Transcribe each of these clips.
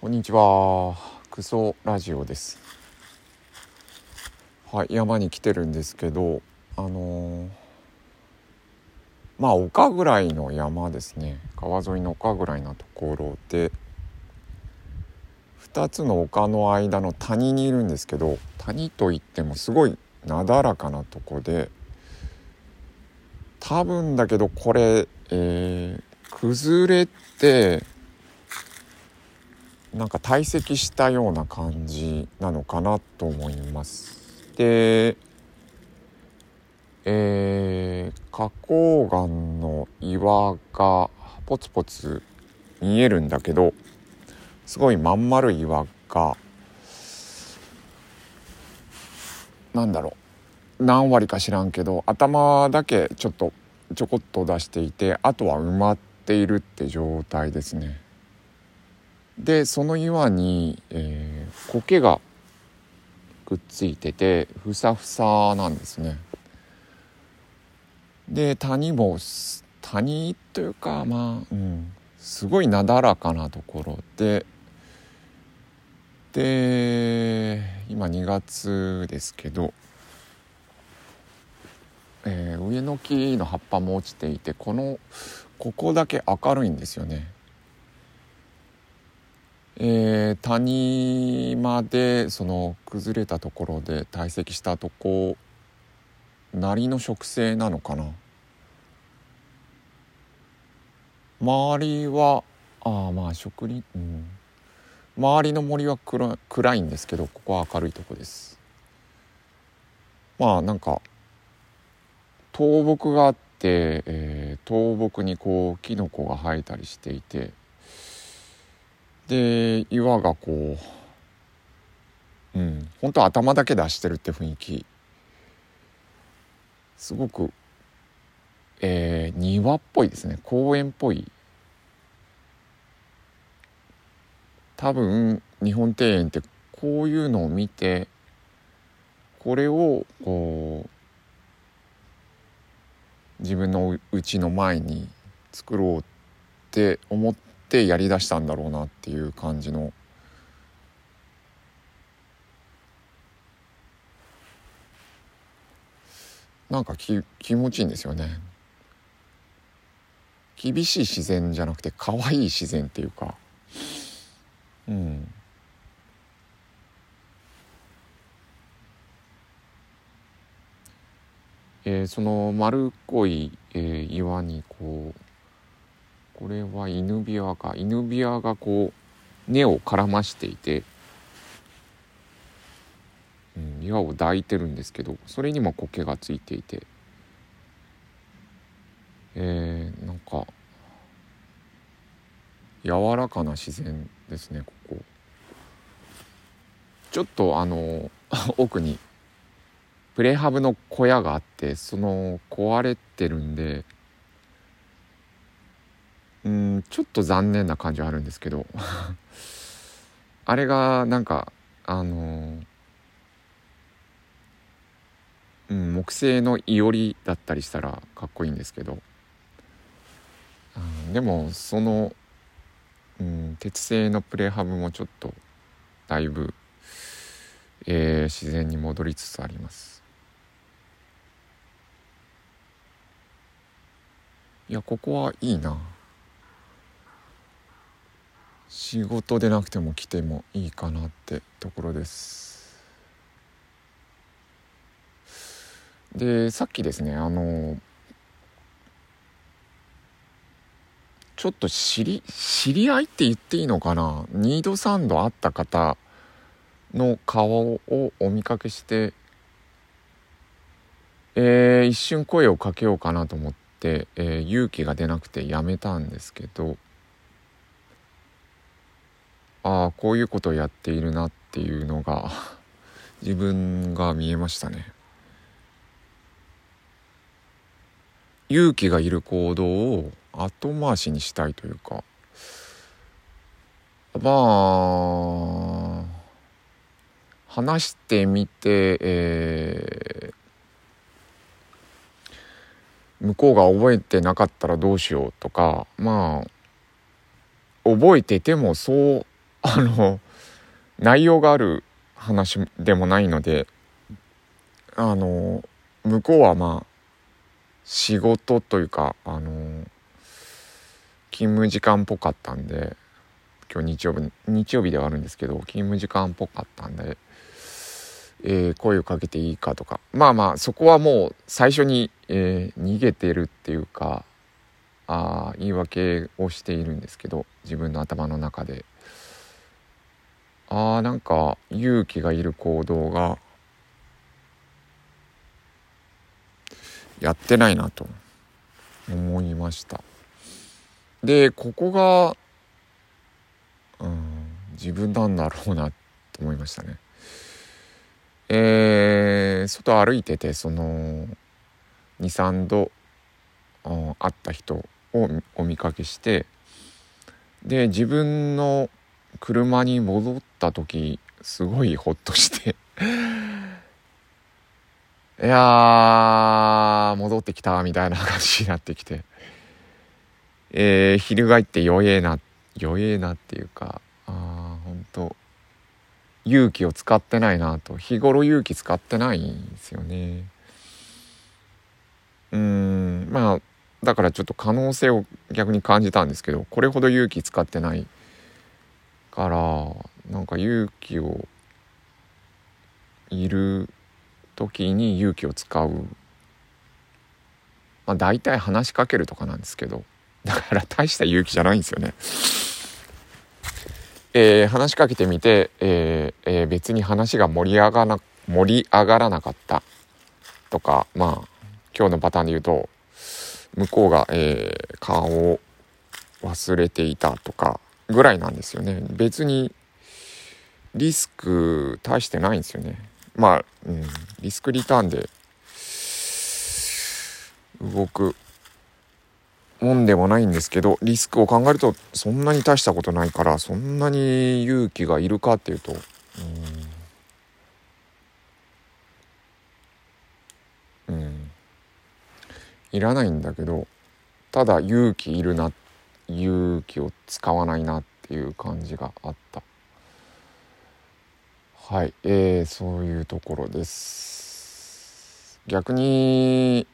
こんにちは。クソラジオです。はい、山に来てるんですけど、あのーまあ丘ぐらいの山ですね。川沿いの丘ぐらいのところで、2つの丘の間の谷にいるんですけど、谷といってもすごいなだらかなとこで、多分だけどこれ、えー崩れてなんか堆積したような感じなのかなと思います。で、えー、花崗岩の岩がポツポツ見えるんだけどすごいまん丸い岩がなんだろう何割か知らんけど頭だけちょっとちょこっと出していてあとは埋まっているって状態ですね。でその岩に、えー苔がくっついててふさふさなんですね。で谷も谷というかまあ、うん、すごいなだらかなところでで今2月ですけど、えー上の木の葉っぱも落ちていてこのここだけ明るいんですよね。えー谷までその崩れたところで堆積したとこなりの植生なのかな？周りはああまあ植林うん。周りの森は暗暗いんですけどここは明るいとこです。まあなんか倒木があって、えー倒木にこうキノコが生えたりしていてで岩がこううん本当頭だけ出してるって雰囲気。すごく、えー庭っぽいですね。公園っぽい。多分日本庭園ってこういうのを見てこれをこう自分の家の前に作ろうって思ってってやりだしたんだろうなっていう感じの。なんかき気持ちいいんですよね。厳しい自然じゃなくて可愛い自然っていうか。うん。えーその丸っこい、えー岩にこうこれはイヌビワかイヌビワがこう根を絡ましていて、うん、岩を抱いてるんですけどそれにも苔がついていてえー、なんか柔らかな自然ですねここ。ちょっとあの 奥にプレハブの小屋があってその壊れてるんでんちょっと残念な感じはあるんですけど。あれがなんかあのうん木製のいおりだったりしたらかっこいいんですけど、うん、でもその、うん、鉄製のプレハブもちょっとだいぶ、えー自然に戻りつつあります。いやここはいいな。仕事でなくても来てもいいかなってところです。でさっきですねあのちょっと知り知り合いって言っていいのかな？2度3度会った方の顔をお見かけしてえー一瞬声をかけようかなと思って、えー勇気が出なくてやめたんですけどああこういうことをやっているなっていうのが 自分が見えましたね。勇気がいる行動を後回しにしたいというか。まあ話してみて、えー向こうが覚えてなかったらどうしようとかまあ覚えててもそうあの内容がある話でもないのであの向こうはまあ仕事というかあの勤務時間っぽかったんで今日日曜日日曜日ではあるんですけど勤務時間っぽかったんで、えー、声をかけていいかとか。まあまあそこはもう最初に、えー、逃げてるっていうかあ言い訳をしているんですけど自分の頭の中で。あーなんか勇気がいる行動がやってないなと思いました。でここがうん自分なんだろうなと思いましたね。えー、外歩いててその23度会った人をお見かけしてで自分の車に戻った時すごいホッとして。いや戻ってきたみたいな感じになってきて。えー、翻って弱えな弱えなっていうかあ本当勇気を使ってないなと。日頃勇気使ってないんですよね。うんまあだからちょっと可能性を逆に感じたんですけどこれほど勇気使ってないからなんか勇気をいる時に勇気を使う。まあ大体話しかけるとかなんですけど。だから大した勇気じゃないんですよね。えー、話しかけてみて、えーえー、別に話が盛り上がな盛り上がらなかった。とかまあ今日のパターンで言うと向こうが、えー、顔を忘れていたとかぐらいなんですよね。別にリスク大してないんですよね。まあ、うん、リスクリターンで動くもんでもないんですけどリスクを考えるとそんなに大したことないからそんなに勇気がいるかっていうとうん、うん、いらないんだけどただ勇気いるな勇気を使わないなっていう感じがあった。はいえー、そういうところです。逆に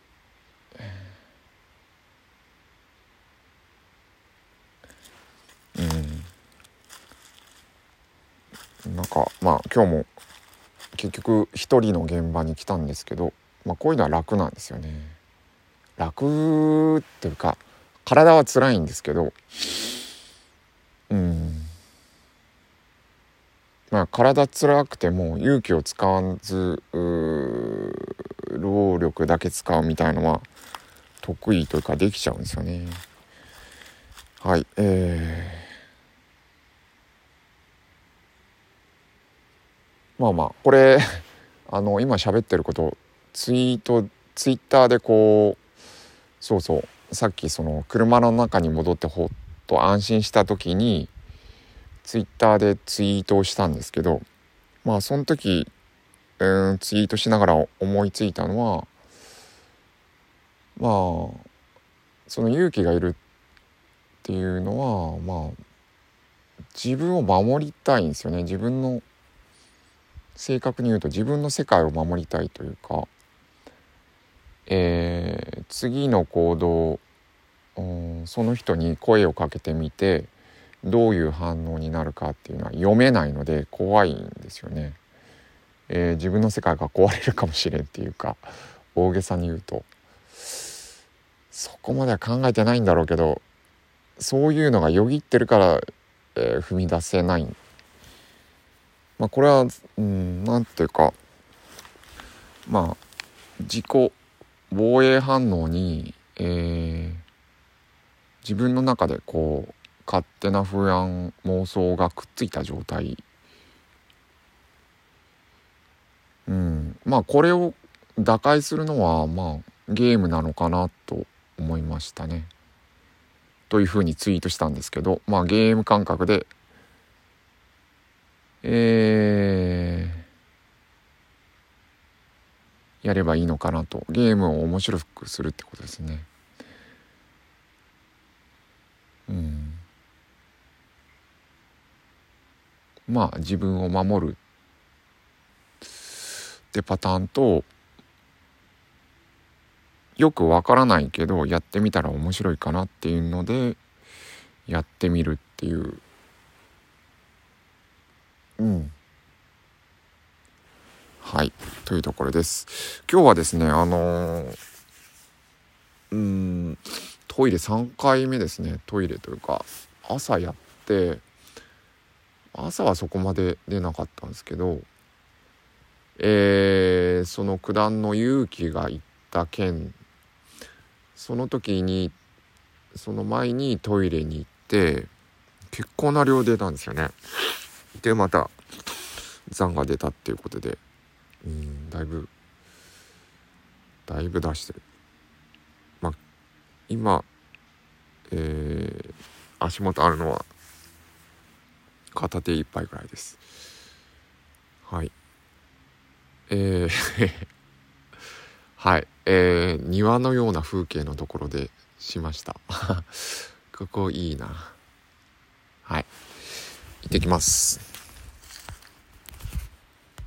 うん。なんかまあ今日も結局一人の現場に来たんですけど、まあ、こういうのは楽なんですよね。楽っていうか体は辛いんですけどうんまあ体辛くても勇気を使わず労力だけ使うみたいのは得意というかできちゃうんですよね。はいえー、まあまあこれ あの今喋ってることツイートツイッターでこうそうそうさっきその車の中に戻ってほっと安心した時にツイッターでツイートをしたんですけどまあその時、うん、ツイートしながら思いついたのはまあその勇気がいるっていうのはまあ自分を守りたいんですよね。自分の正確に言うと自分の世界を守りたいというか、えー、次の行動その人に声をかけてみてどういう反応になるかっていうのは読めないので怖いんですよね。えー、自分の世界が壊れるかもしれんっていうか大げさに言うとそこまでは考えてないんだろうけどそういうのがよぎってるから、えー、踏み出せない。まあ、これはうんなんていうかまあ自己防衛反応に、えー、自分の中でこう勝手な不安妄想がくっついた状態うんまあこれを打開するのはまあゲームなのかなと思いましたね。というふうにツイートしたんですけど、まあゲーム感覚で、えー、やればいいのかなと。ゲームを面白くするってことですね。うん。まあ自分を守る。ってパターンとよくわからないけどやってみたら面白いかなっていうのでやってみるっていう。うん。はい。というところです。今日はですねあのー、うんトイレ3回目ですね。トイレというか朝やって朝はそこまで出なかったんですけどえー、その九段の勇気が行った件その時にその前にトイレに行って結構な量出たんですよね。でまた残が出たっていうことでうんだいぶだいぶ出してるまあ今えー、足元あるのは片手一杯ぐらいです。はい。えー はい、えー、庭のような風景のところでしました。ここいいな。はい。行ってきます。